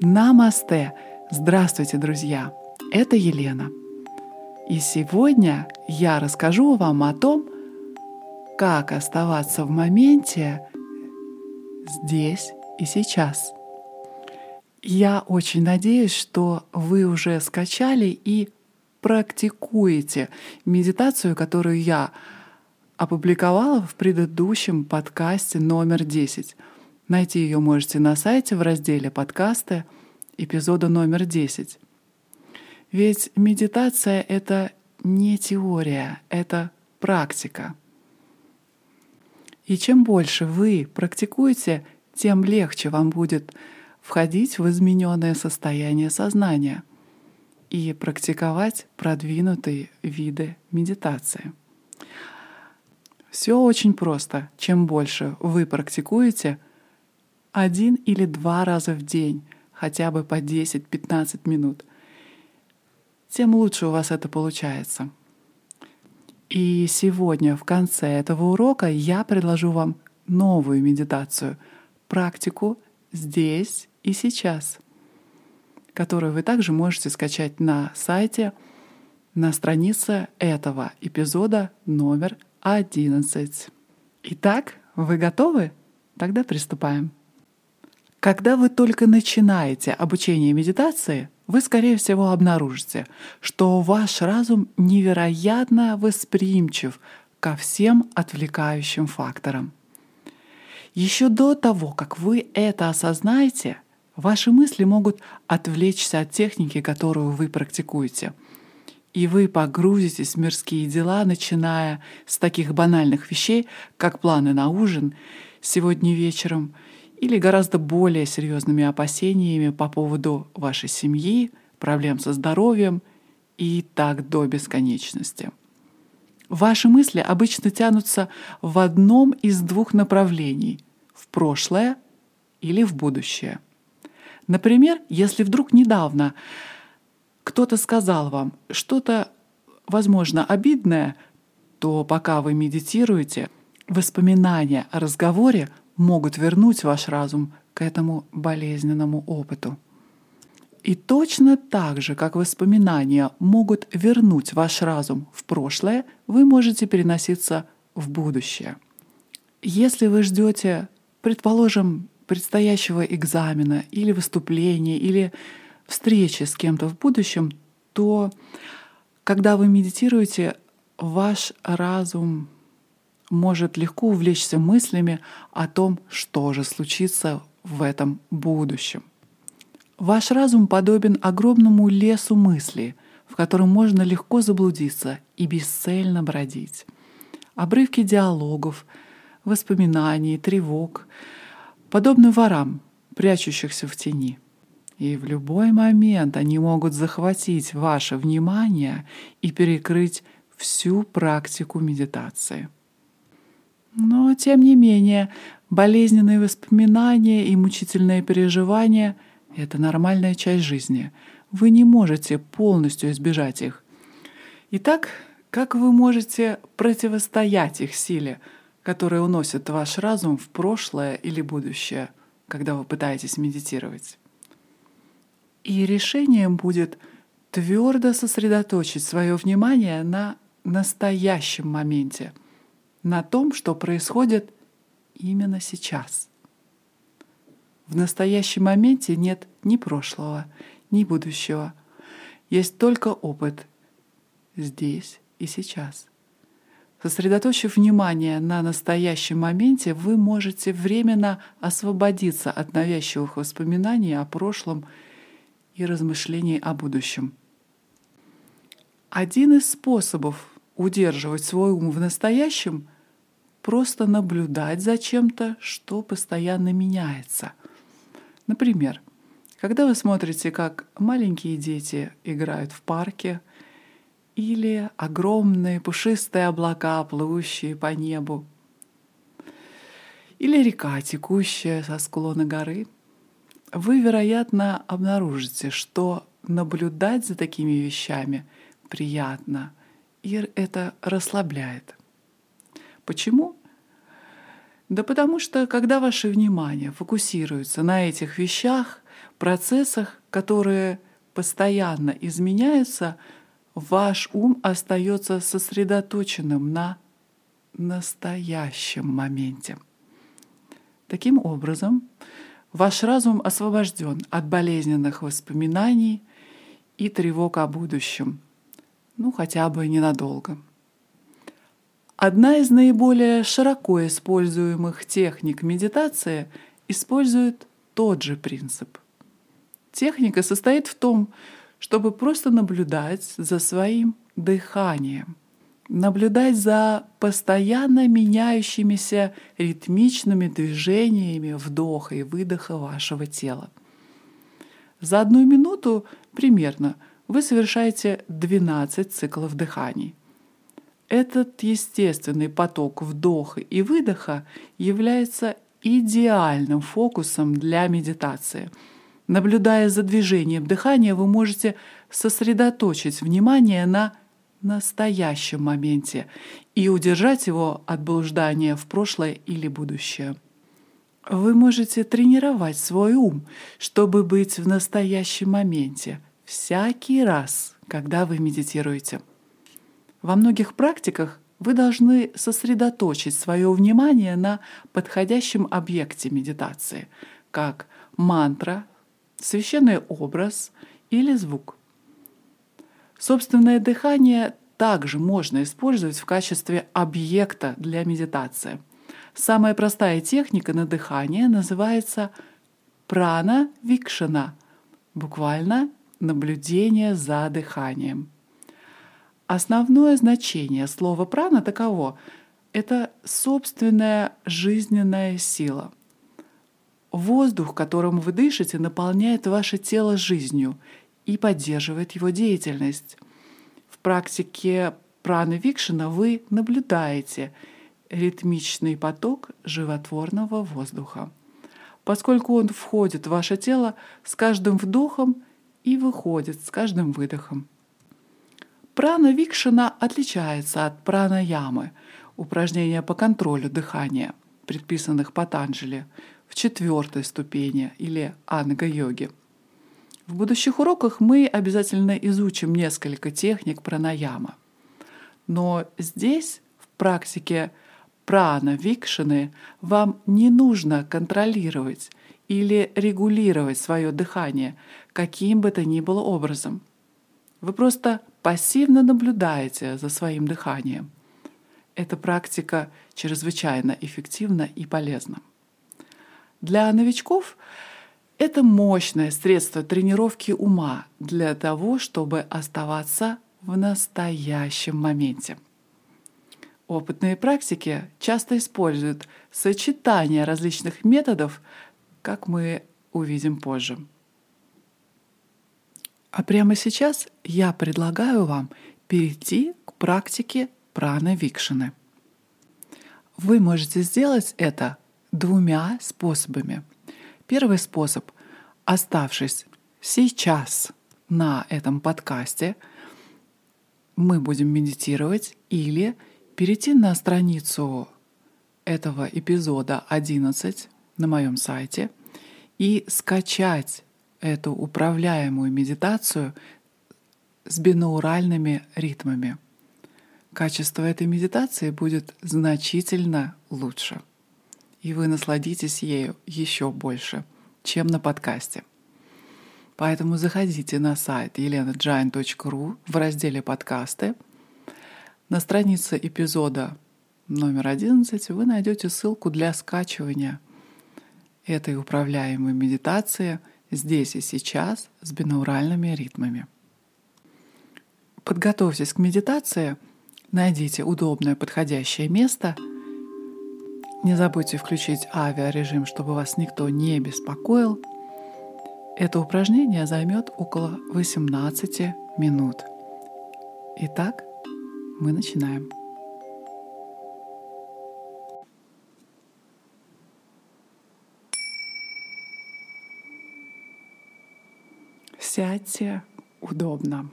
Намасте! Здравствуйте, друзья! Это Елена. И сегодня я расскажу вам о том, как оставаться в моменте здесь и сейчас. Я очень надеюсь, что вы уже скачали и практикуете медитацию, которую я опубликовала в предыдущем подкасте номер 10. Найти ее можете на сайте в разделе «Подкасты» эпизода номер 10. Ведь медитация — это не теория, это практика. И чем больше вы практикуете, тем легче вам будет входить в измененное состояние сознания и практиковать продвинутые виды медитации. Все очень просто. Чем больше вы практикуете, один или два раза в день, хотя бы по 10-15 минут, тем лучше у вас это получается. И сегодня в конце этого урока я предложу вам новую медитацию, практику здесь и сейчас, которую вы также можете скачать на сайте на странице этого эпизода номер 11. Итак, вы готовы? Тогда приступаем. Когда вы только начинаете обучение медитации, вы, скорее всего, обнаружите, что ваш разум невероятно восприимчив ко всем отвлекающим факторам. Еще до того, как вы это осознаете, ваши мысли могут отвлечься от техники, которую вы практикуете. И вы погрузитесь в мирские дела, начиная с таких банальных вещей, как планы на ужин сегодня вечером, или гораздо более серьезными опасениями по поводу вашей семьи, проблем со здоровьем и так до бесконечности. Ваши мысли обычно тянутся в одном из двух направлений — в прошлое или в будущее. Например, если вдруг недавно кто-то сказал вам что-то, возможно, обидное, то пока вы медитируете, воспоминания о разговоре могут вернуть ваш разум к этому болезненному опыту. И точно так же, как воспоминания могут вернуть ваш разум в прошлое, вы можете переноситься в будущее. Если вы ждете, предположим, предстоящего экзамена или выступления, или встречи с кем-то в будущем, то когда вы медитируете, ваш разум может легко увлечься мыслями о том, что же случится в этом будущем. Ваш разум подобен огромному лесу мыслей, в котором можно легко заблудиться и бесцельно бродить. Обрывки диалогов, воспоминаний, тревог подобны ворам, прячущихся в тени. И в любой момент они могут захватить ваше внимание и перекрыть всю практику медитации. Но, тем не менее, болезненные воспоминания и мучительные переживания — это нормальная часть жизни. Вы не можете полностью избежать их. Итак, как вы можете противостоять их силе, которая уносит ваш разум в прошлое или будущее, когда вы пытаетесь медитировать? И решением будет твердо сосредоточить свое внимание на настоящем моменте, на том, что происходит именно сейчас. В настоящем моменте нет ни прошлого, ни будущего. Есть только опыт здесь и сейчас. Сосредоточив внимание на настоящем моменте, вы можете временно освободиться от навязчивых воспоминаний о прошлом и размышлений о будущем. Один из способов удерживать свой ум в настоящем — просто наблюдать за чем-то, что постоянно меняется — Например, когда вы смотрите, как маленькие дети играют в парке, или огромные пушистые облака, плывущие по небу, или река, текущая со склона горы, вы, вероятно, обнаружите, что наблюдать за такими вещами приятно, и это расслабляет. Почему? Да потому что, когда ваше внимание фокусируется на этих вещах, процессах, которые постоянно изменяются, ваш ум остается сосредоточенным на настоящем моменте. Таким образом, ваш разум освобожден от болезненных воспоминаний и тревог о будущем, ну хотя бы ненадолго. Одна из наиболее широко используемых техник медитации использует тот же принцип. Техника состоит в том, чтобы просто наблюдать за своим дыханием, наблюдать за постоянно меняющимися ритмичными движениями вдоха и выдоха вашего тела. За одну минуту примерно вы совершаете 12 циклов дыханий. Этот естественный поток вдоха и выдоха является идеальным фокусом для медитации. Наблюдая за движением дыхания, вы можете сосредоточить внимание на настоящем моменте и удержать его от блуждания в прошлое или будущее. Вы можете тренировать свой ум, чтобы быть в настоящем моменте всякий раз, когда вы медитируете. Во многих практиках вы должны сосредоточить свое внимание на подходящем объекте медитации, как мантра, священный образ или звук. Собственное дыхание также можно использовать в качестве объекта для медитации. Самая простая техника на дыхание называется прана викшана, буквально наблюдение за дыханием. Основное значение слова прана таково — это собственная жизненная сила. Воздух, которым вы дышите, наполняет ваше тело жизнью и поддерживает его деятельность. В практике праны Викшина вы наблюдаете ритмичный поток животворного воздуха. Поскольку он входит в ваше тело с каждым вдохом и выходит с каждым выдохом. Прана Викшина отличается от прана ямы, упражнения по контролю дыхания, предписанных Патанджали в четвертой ступени или анга-йоги. В будущих уроках мы обязательно изучим несколько техник пранаяма. Но здесь, в практике прана викшины, вам не нужно контролировать или регулировать свое дыхание каким бы то ни было образом. Вы просто пассивно наблюдаете за своим дыханием. Эта практика чрезвычайно эффективна и полезна. Для новичков это мощное средство тренировки ума для того, чтобы оставаться в настоящем моменте. Опытные практики часто используют сочетание различных методов, как мы увидим позже. А прямо сейчас я предлагаю вам перейти к практике праны викшины. Вы можете сделать это двумя способами. Первый способ, оставшись сейчас на этом подкасте, мы будем медитировать или перейти на страницу этого эпизода 11 на моем сайте и скачать эту управляемую медитацию с бинауральными ритмами. Качество этой медитации будет значительно лучше, и вы насладитесь ею еще больше, чем на подкасте. Поэтому заходите на сайт elenajain.ru в разделе «Подкасты». На странице эпизода номер 11 вы найдете ссылку для скачивания этой управляемой медитации – здесь и сейчас с бинауральными ритмами. Подготовьтесь к медитации, найдите удобное подходящее место. Не забудьте включить авиарежим, чтобы вас никто не беспокоил. Это упражнение займет около 18 минут. Итак, мы начинаем. Сядьте удобно.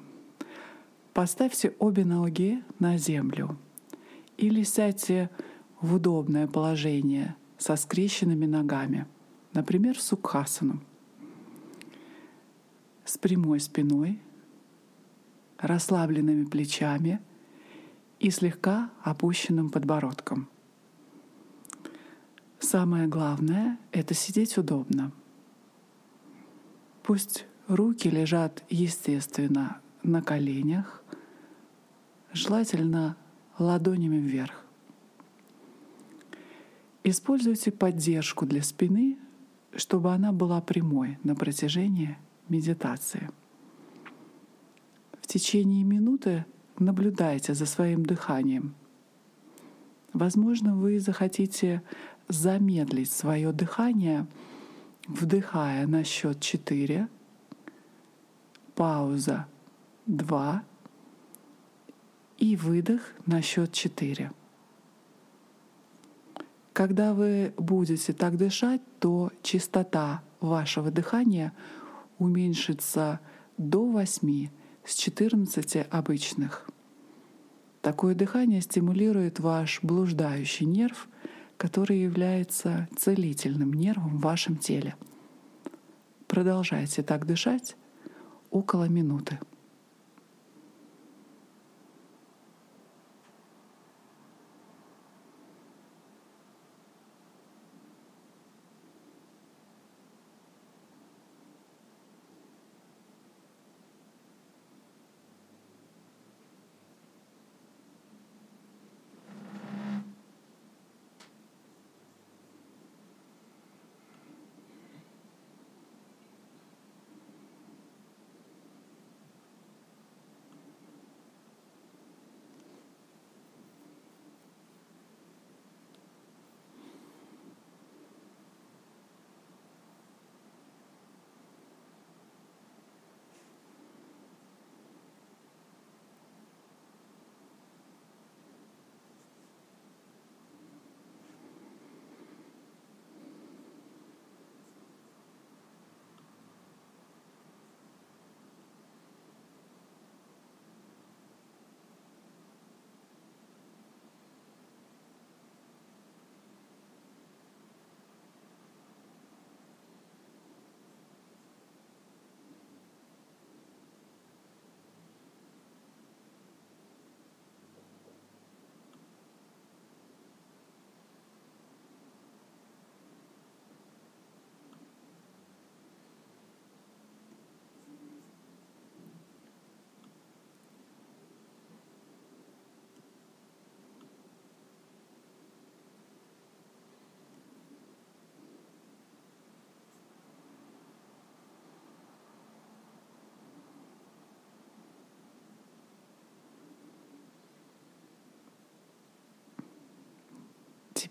Поставьте обе ноги на землю или сядьте в удобное положение со скрещенными ногами, например, сукхасану. с прямой спиной, расслабленными плечами и слегка опущенным подбородком. Самое главное — это сидеть удобно. Пусть руки лежат естественно на коленях, желательно ладонями вверх. Используйте поддержку для спины, чтобы она была прямой на протяжении медитации. В течение минуты наблюдайте за своим дыханием. Возможно, вы захотите замедлить свое дыхание, вдыхая на счет 4, пауза 2 и выдох на счет 4. Когда вы будете так дышать, то частота вашего дыхания уменьшится до 8 с 14 обычных. Такое дыхание стимулирует ваш блуждающий нерв, который является целительным нервом в вашем теле. Продолжайте так дышать около минуты.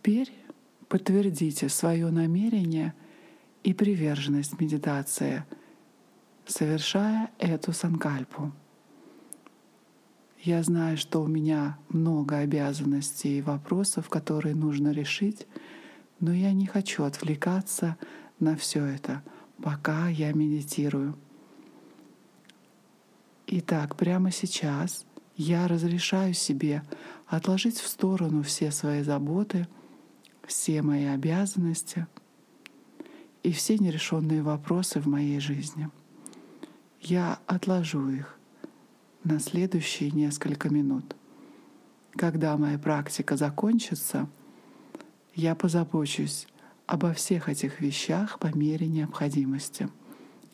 Теперь подтвердите свое намерение и приверженность медитации, совершая эту санкальпу. Я знаю, что у меня много обязанностей и вопросов, которые нужно решить, но я не хочу отвлекаться на все это, пока я медитирую. Итак, прямо сейчас я разрешаю себе отложить в сторону все свои заботы — все мои обязанности и все нерешенные вопросы в моей жизни. Я отложу их на следующие несколько минут. Когда моя практика закончится, я позабочусь обо всех этих вещах по мере необходимости.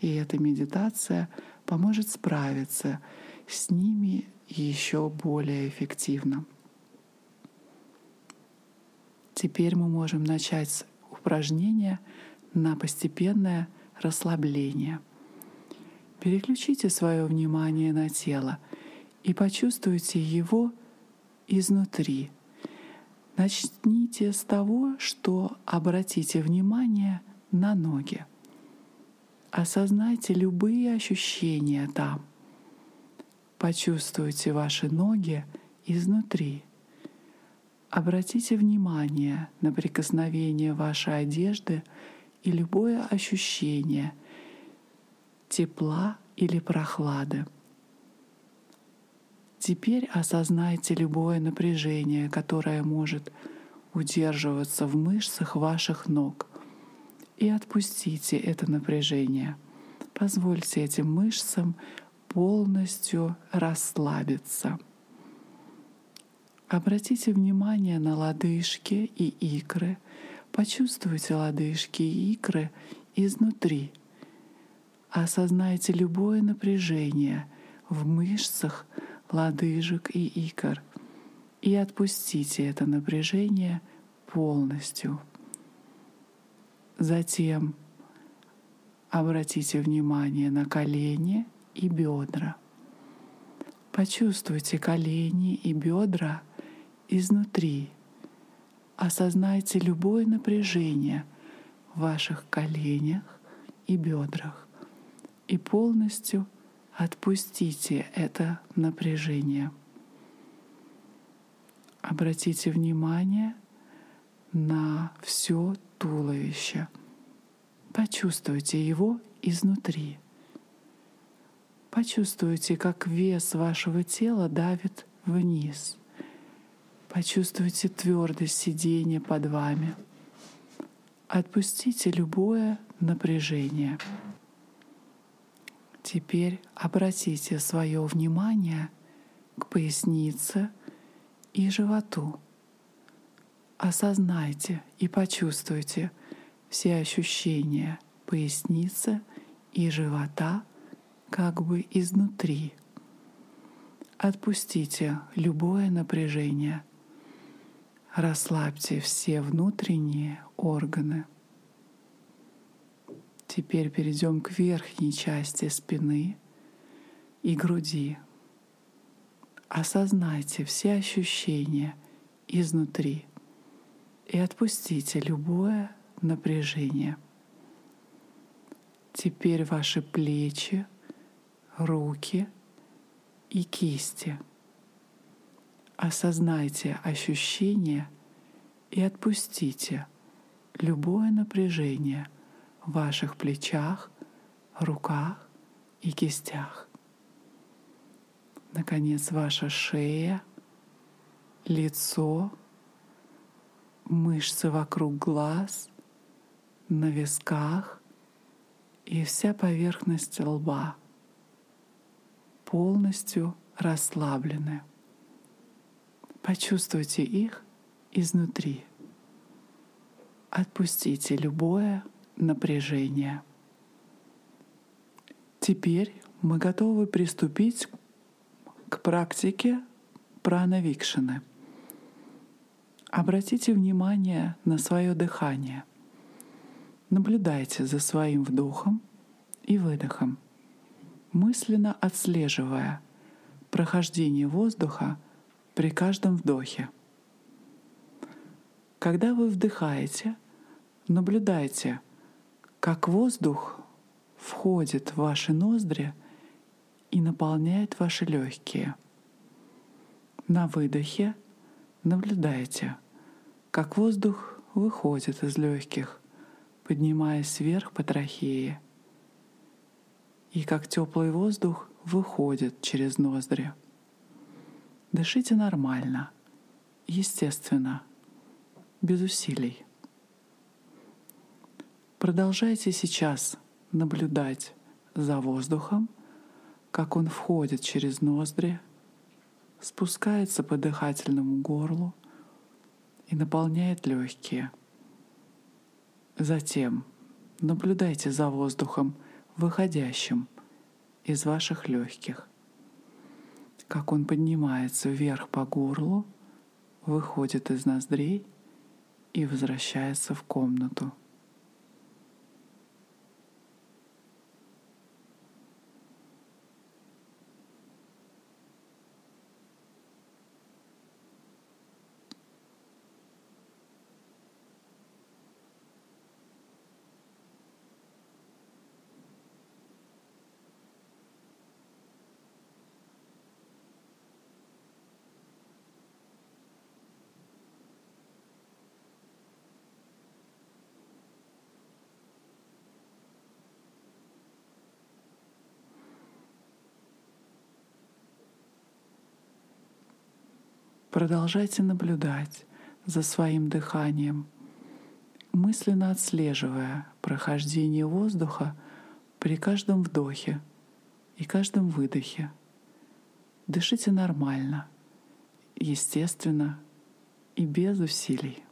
И эта медитация поможет справиться с ними еще более эффективно. Теперь мы можем начать с упражнения на постепенное расслабление. Переключите свое внимание на тело и почувствуйте его изнутри. Начните с того, что обратите внимание на ноги. Осознайте любые ощущения там. Почувствуйте ваши ноги изнутри. Обратите внимание на прикосновение вашей одежды и любое ощущение тепла или прохлады. Теперь осознайте любое напряжение, которое может удерживаться в мышцах ваших ног, и отпустите это напряжение. Позвольте этим мышцам полностью расслабиться. Обратите внимание на лодыжки и икры. Почувствуйте лодыжки и икры изнутри. Осознайте любое напряжение в мышцах лодыжек и икр и отпустите это напряжение полностью. Затем обратите внимание на колени и бедра. Почувствуйте колени и бедра изнутри. Осознайте любое напряжение в ваших коленях и бедрах и полностью отпустите это напряжение. Обратите внимание на все туловище. Почувствуйте его изнутри. Почувствуйте, как вес вашего тела давит вниз. Почувствуйте твердость сидения под вами. Отпустите любое напряжение. Теперь обратите свое внимание к пояснице и животу. Осознайте и почувствуйте все ощущения поясницы и живота как бы изнутри. Отпустите любое напряжение. Расслабьте все внутренние органы. Теперь перейдем к верхней части спины и груди. Осознайте все ощущения изнутри и отпустите любое напряжение. Теперь ваши плечи, руки и кисти. Осознайте ощущения и отпустите любое напряжение в ваших плечах, руках и кистях. Наконец, ваша шея, лицо, мышцы вокруг глаз, на висках и вся поверхность лба полностью расслаблены. Почувствуйте их изнутри. Отпустите любое напряжение. Теперь мы готовы приступить к практике пранавикшины. Обратите внимание на свое дыхание. Наблюдайте за своим вдохом и выдохом, мысленно отслеживая прохождение воздуха при каждом вдохе. Когда вы вдыхаете, наблюдайте, как воздух входит в ваши ноздри — и наполняет ваши легкие. На выдохе наблюдайте, как воздух выходит из легких, поднимаясь вверх по трахее, и как теплый воздух выходит через ноздри. Дышите нормально, естественно, без усилий. Продолжайте сейчас наблюдать за воздухом — как он входит через ноздри, спускается по дыхательному горлу и наполняет легкие. Затем наблюдайте за воздухом, выходящим из ваших легких, как он поднимается вверх по горлу, выходит из ноздрей и возвращается в комнату. Продолжайте наблюдать за своим дыханием, мысленно отслеживая прохождение воздуха При каждом вдохе и каждом выдохе дышите нормально, естественно и без усилий.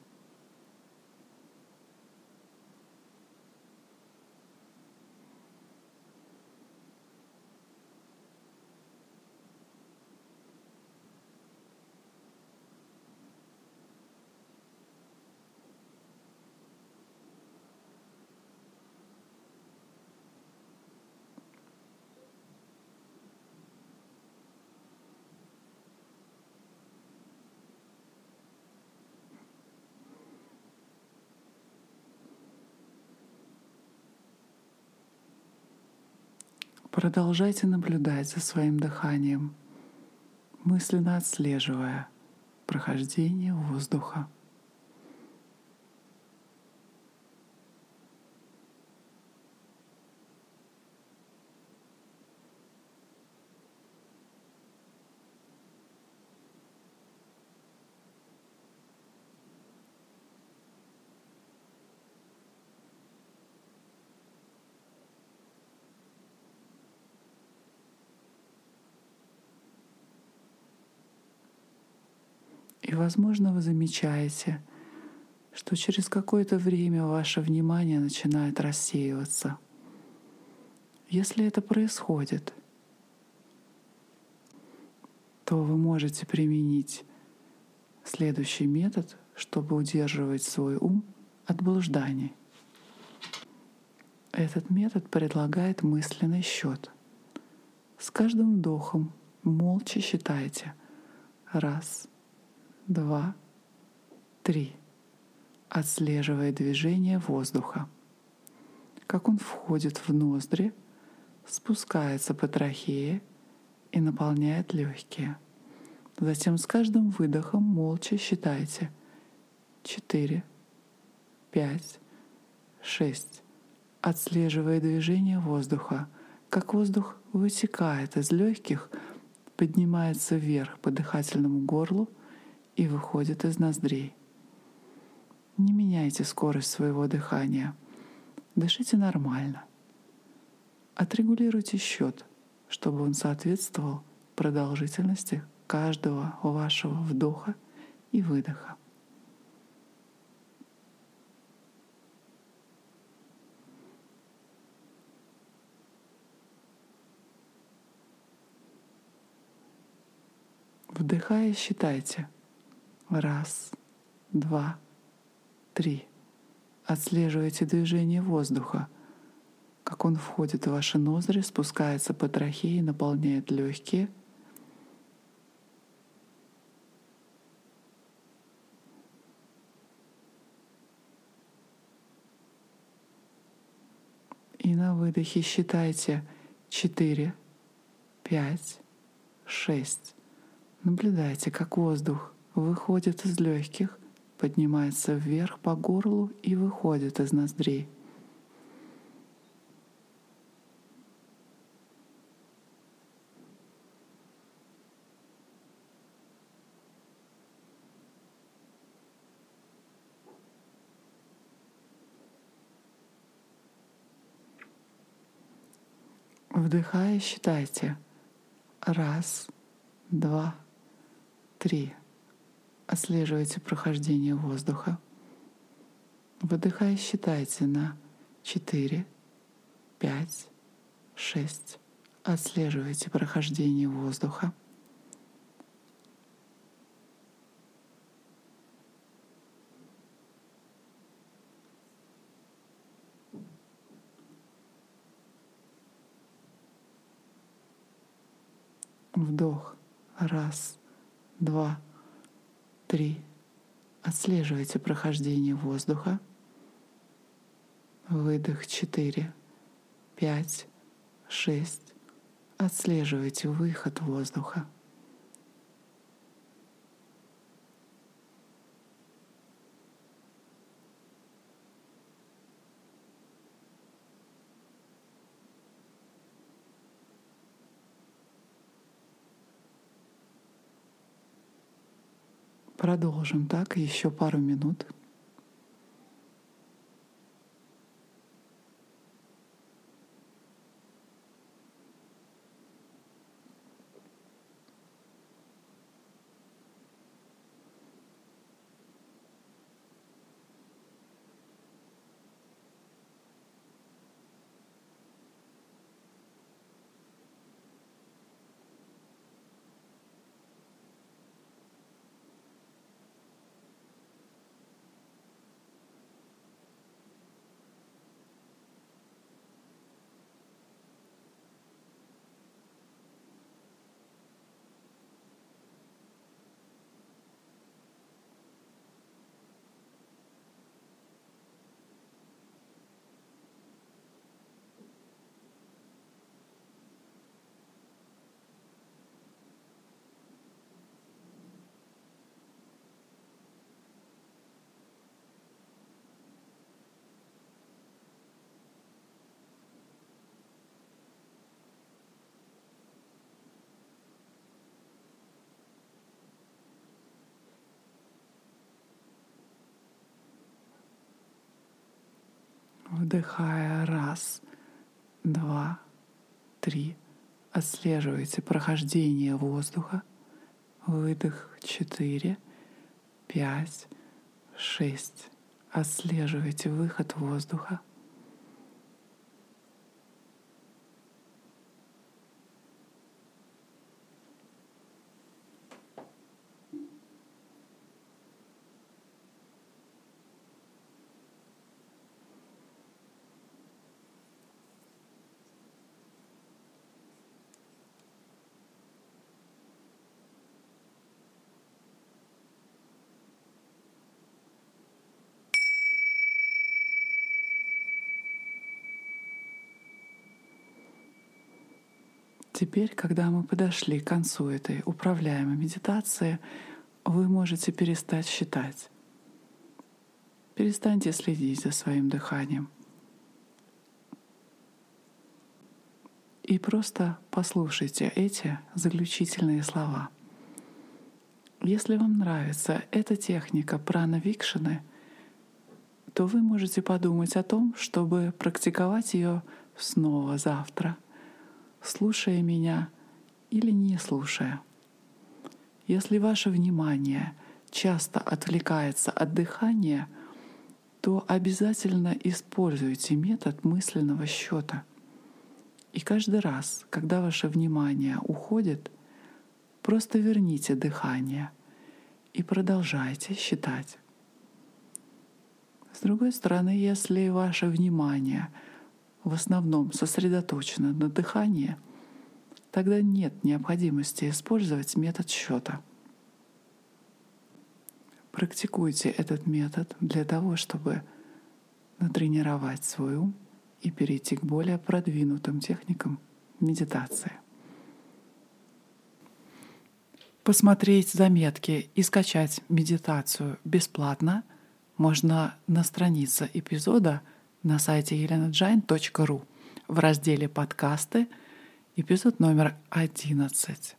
Продолжайте наблюдать за своим дыханием, мысленно отслеживая прохождение воздуха. Возможно, вы замечаете, что через какое-то время ваше внимание начинает рассеиваться. Если это происходит, то вы можете применить следующий метод, чтобы удерживать свой ум от блужданий. Этот метод предлагает мысленный счет. С каждым вдохом молча считайте раз, два, три, отслеживая движение воздуха, как он входит в ноздри, спускается по трахее и наполняет легкие. Затем с каждым выдохом молча считайте. Четыре, пять, шесть, отслеживая движение воздуха, как воздух вытекает из легких, поднимается вверх по дыхательному горлу и выходит из ноздрей. Не меняйте скорость своего дыхания. Дышите нормально. Отрегулируйте счет, чтобы он соответствовал продолжительности каждого вашего вдоха и выдоха. Вдыхая, считайте — Раз, два, три. Отслеживайте движение воздуха, как он входит в ваши ноздри, спускается по трахее, наполняет легкие. И на выдохе считайте четыре, пять, шесть. Наблюдайте, как воздух выходит из легких, поднимается вверх по горлу и выходит из ноздрей. Вдыхая, считайте. Раз, два, три. Отслеживайте прохождение воздуха. Выдыхая, считайте на 4, 5, 6. Отслеживайте прохождение воздуха. Вдох. Раз, два, Три. Отслеживайте прохождение воздуха. Выдох четыре, пять, шесть. Отслеживайте выход воздуха. Продолжим так еще пару минут. Вдыхая раз, два, три. Отслеживайте прохождение воздуха. Выдох четыре, пять, шесть. Отслеживайте выход воздуха. Теперь, когда мы подошли к концу этой управляемой медитации, вы можете перестать считать. Перестаньте следить за своим дыханием. И просто послушайте эти заключительные слова. Если вам нравится эта техника прана-викшины, то вы можете подумать о том, чтобы практиковать ее снова завтра — слушая меня или не слушая. Если ваше внимание часто отвлекается от дыхания, то обязательно используйте метод мысленного счета. И каждый раз, когда ваше внимание уходит, просто верните дыхание и продолжайте считать. С другой стороны, если ваше внимание — в основном сосредоточена на дыхании, тогда нет необходимости использовать метод счета. Практикуйте этот метод для того, чтобы натренировать свой ум и перейти к более продвинутым техникам медитации. Посмотреть заметки и скачать медитацию бесплатно можно на странице эпизода — на сайте elenajain.ru в разделе «Подкасты» эпизод номер 11.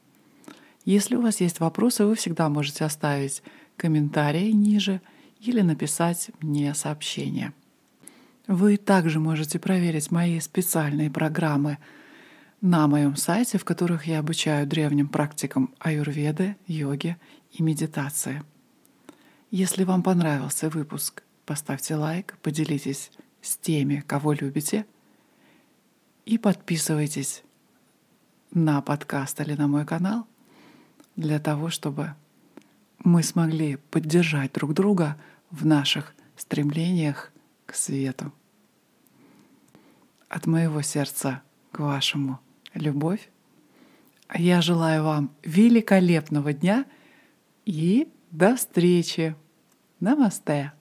Если у вас есть вопросы, вы всегда можете оставить комментарии ниже или написать мне сообщение. Вы также можете проверить мои специальные программы на моем сайте, в которых я обучаю древним практикам аюрведы, йоги и медитации. Если вам понравился выпуск, поставьте лайк, поделитесь с теми, кого любите, и подписывайтесь на подкаст или на мой канал для того, чтобы мы смогли поддержать друг друга в наших стремлениях к свету. От моего сердца к вашему любовь. Я желаю вам великолепного дня и до встречи. Намасте.